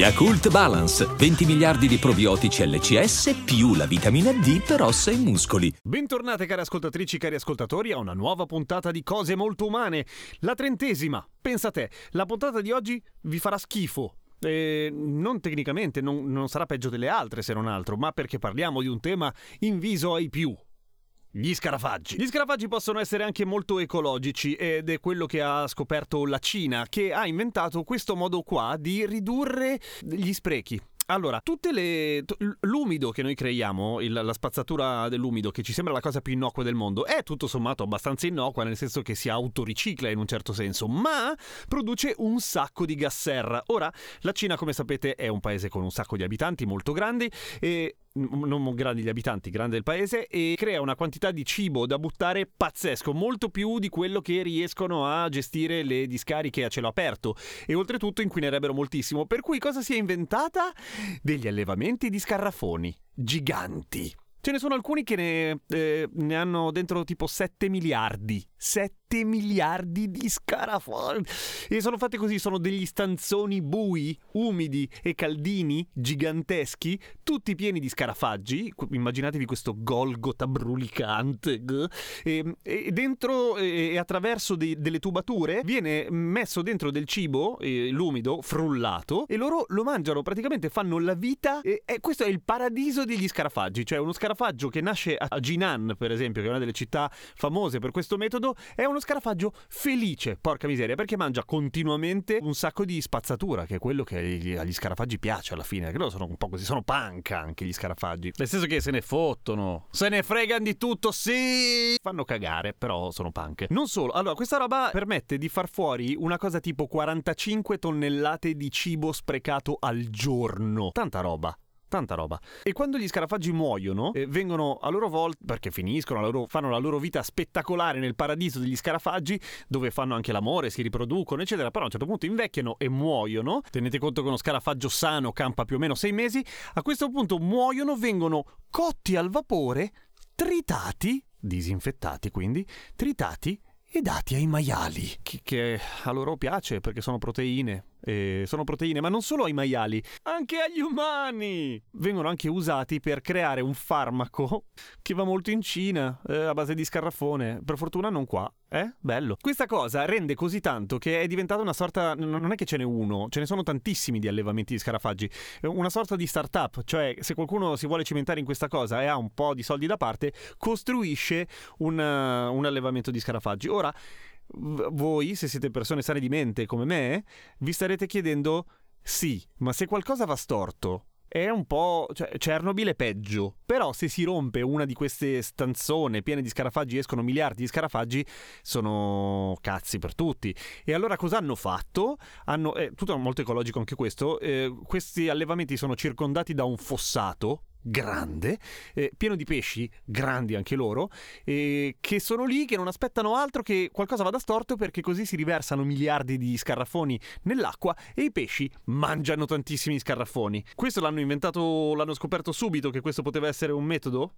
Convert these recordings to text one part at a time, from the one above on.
Yakult Balance, 20 miliardi di probiotici LCS più la vitamina D per ossa e muscoli. Bentornate cari ascoltatrici, cari ascoltatori a una nuova puntata di Cose Molto Umane, la trentesima. Pensa te, la puntata di oggi vi farà schifo. Eh, non tecnicamente, non, non sarà peggio delle altre se non altro, ma perché parliamo di un tema inviso ai più, gli scarafaggi. Gli scarafaggi possono essere anche molto ecologici ed è quello che ha scoperto la Cina, che ha inventato questo modo qua di ridurre gli sprechi. Allora, le. l'umido che noi creiamo, il, la spazzatura dell'umido, che ci sembra la cosa più innocua del mondo, è tutto sommato abbastanza innocua, nel senso che si autoricicla in un certo senso, ma produce un sacco di gas serra. Ora, la Cina, come sapete, è un paese con un sacco di abitanti molto grandi e non grandi gli abitanti, grande il paese, e crea una quantità di cibo da buttare pazzesco, molto più di quello che riescono a gestire le discariche a cielo aperto e oltretutto inquinerebbero moltissimo. Per cui cosa si è inventata? Degli allevamenti di scarrafoni giganti. Ce ne sono alcuni che ne, eh, ne hanno dentro tipo 7 miliardi. 7 7 miliardi di scarafoni. E sono fatti così, sono degli stanzoni bui, umidi e caldini, giganteschi, tutti pieni di scarafaggi. Immaginatevi questo Golgota brulicante. E, e dentro e attraverso dei, delle tubature viene messo dentro del cibo, eh, l'umido, frullato, e loro lo mangiano, praticamente fanno la vita. E, e questo è il paradiso degli scarafaggi, cioè uno scarafaggio che nasce a Jinan, per esempio, che è una delle città famose per questo metodo, è uno scarafaggio felice, porca miseria, perché mangia continuamente un sacco di spazzatura, che è quello che agli scarafaggi piace alla fine, che loro sono un po' così, sono punk anche gli scarafaggi. Nel senso che se ne fottono, se ne fregano di tutto, sì! Fanno cagare, però sono punk. Non solo, allora questa roba permette di far fuori una cosa tipo 45 tonnellate di cibo sprecato al giorno. Tanta roba. Tanta roba. E quando gli scarafaggi muoiono, eh, vengono a loro volta, perché finiscono, la loro, fanno la loro vita spettacolare nel paradiso degli scarafaggi, dove fanno anche l'amore, si riproducono, eccetera, però a un certo punto invecchiano e muoiono. Tenete conto che uno scarafaggio sano campa più o meno sei mesi. A questo punto muoiono, vengono cotti al vapore, tritati, disinfettati quindi, tritati e dati ai maiali, che, che a loro piace perché sono proteine, eh, sono proteine, ma non solo ai maiali, anche agli umani. Vengono anche usati per creare un farmaco che va molto in Cina, eh, a base di scarrafone. Per fortuna non qua. Eh? Bello. Questa cosa rende così tanto che è diventata una sorta. Non è che ce n'è uno, ce ne sono tantissimi di allevamenti di scarafaggi. Una sorta di start-up, cioè se qualcuno si vuole cimentare in questa cosa e ha un po' di soldi da parte, costruisce un, un allevamento di scarafaggi. Ora voi, se siete persone sane di mente come me, vi starete chiedendo: sì, ma se qualcosa va storto, è un po'. cioè, Chernobyl è peggio. Però se si rompe una di queste stanzone piene di scarafaggi, escono miliardi di scarafaggi, sono cazzi per tutti. E allora cosa hanno fatto? Hanno. È tutto molto ecologico anche questo. Eh, questi allevamenti sono circondati da un fossato grande, eh, pieno di pesci, grandi anche loro, eh, che sono lì, che non aspettano altro che qualcosa vada storto perché così si riversano miliardi di scarrafoni nell'acqua e i pesci mangiano tantissimi scarrafoni. Questo l'hanno inventato, l'hanno scoperto subito che questo poteva essere un metodo?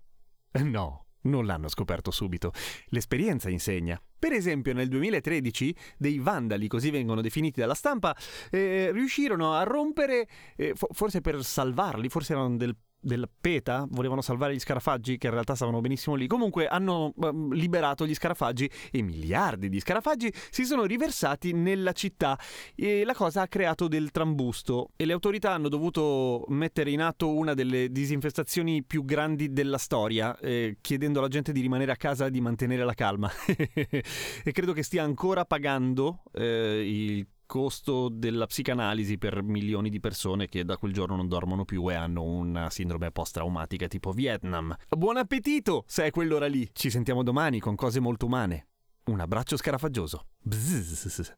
Eh, no. Non l'hanno scoperto subito. L'esperienza insegna. Per esempio, nel 2013 dei vandali, così vengono definiti dalla stampa, eh, riuscirono a rompere, eh, forse per salvarli, forse erano del del PETA volevano salvare gli scarafaggi che in realtà stavano benissimo lì. Comunque hanno uh, liberato gli scarafaggi e miliardi di scarafaggi si sono riversati nella città. E la cosa ha creato del trambusto. E le autorità hanno dovuto mettere in atto una delle disinfestazioni più grandi della storia eh, chiedendo alla gente di rimanere a casa e di mantenere la calma. E credo che stia ancora pagando eh, il costo della psicanalisi per milioni di persone che da quel giorno non dormono più e hanno una sindrome post-traumatica tipo Vietnam. Buon appetito, se è quell'ora lì. Ci sentiamo domani con cose molto umane. Un abbraccio scarafaggioso. Bzzz.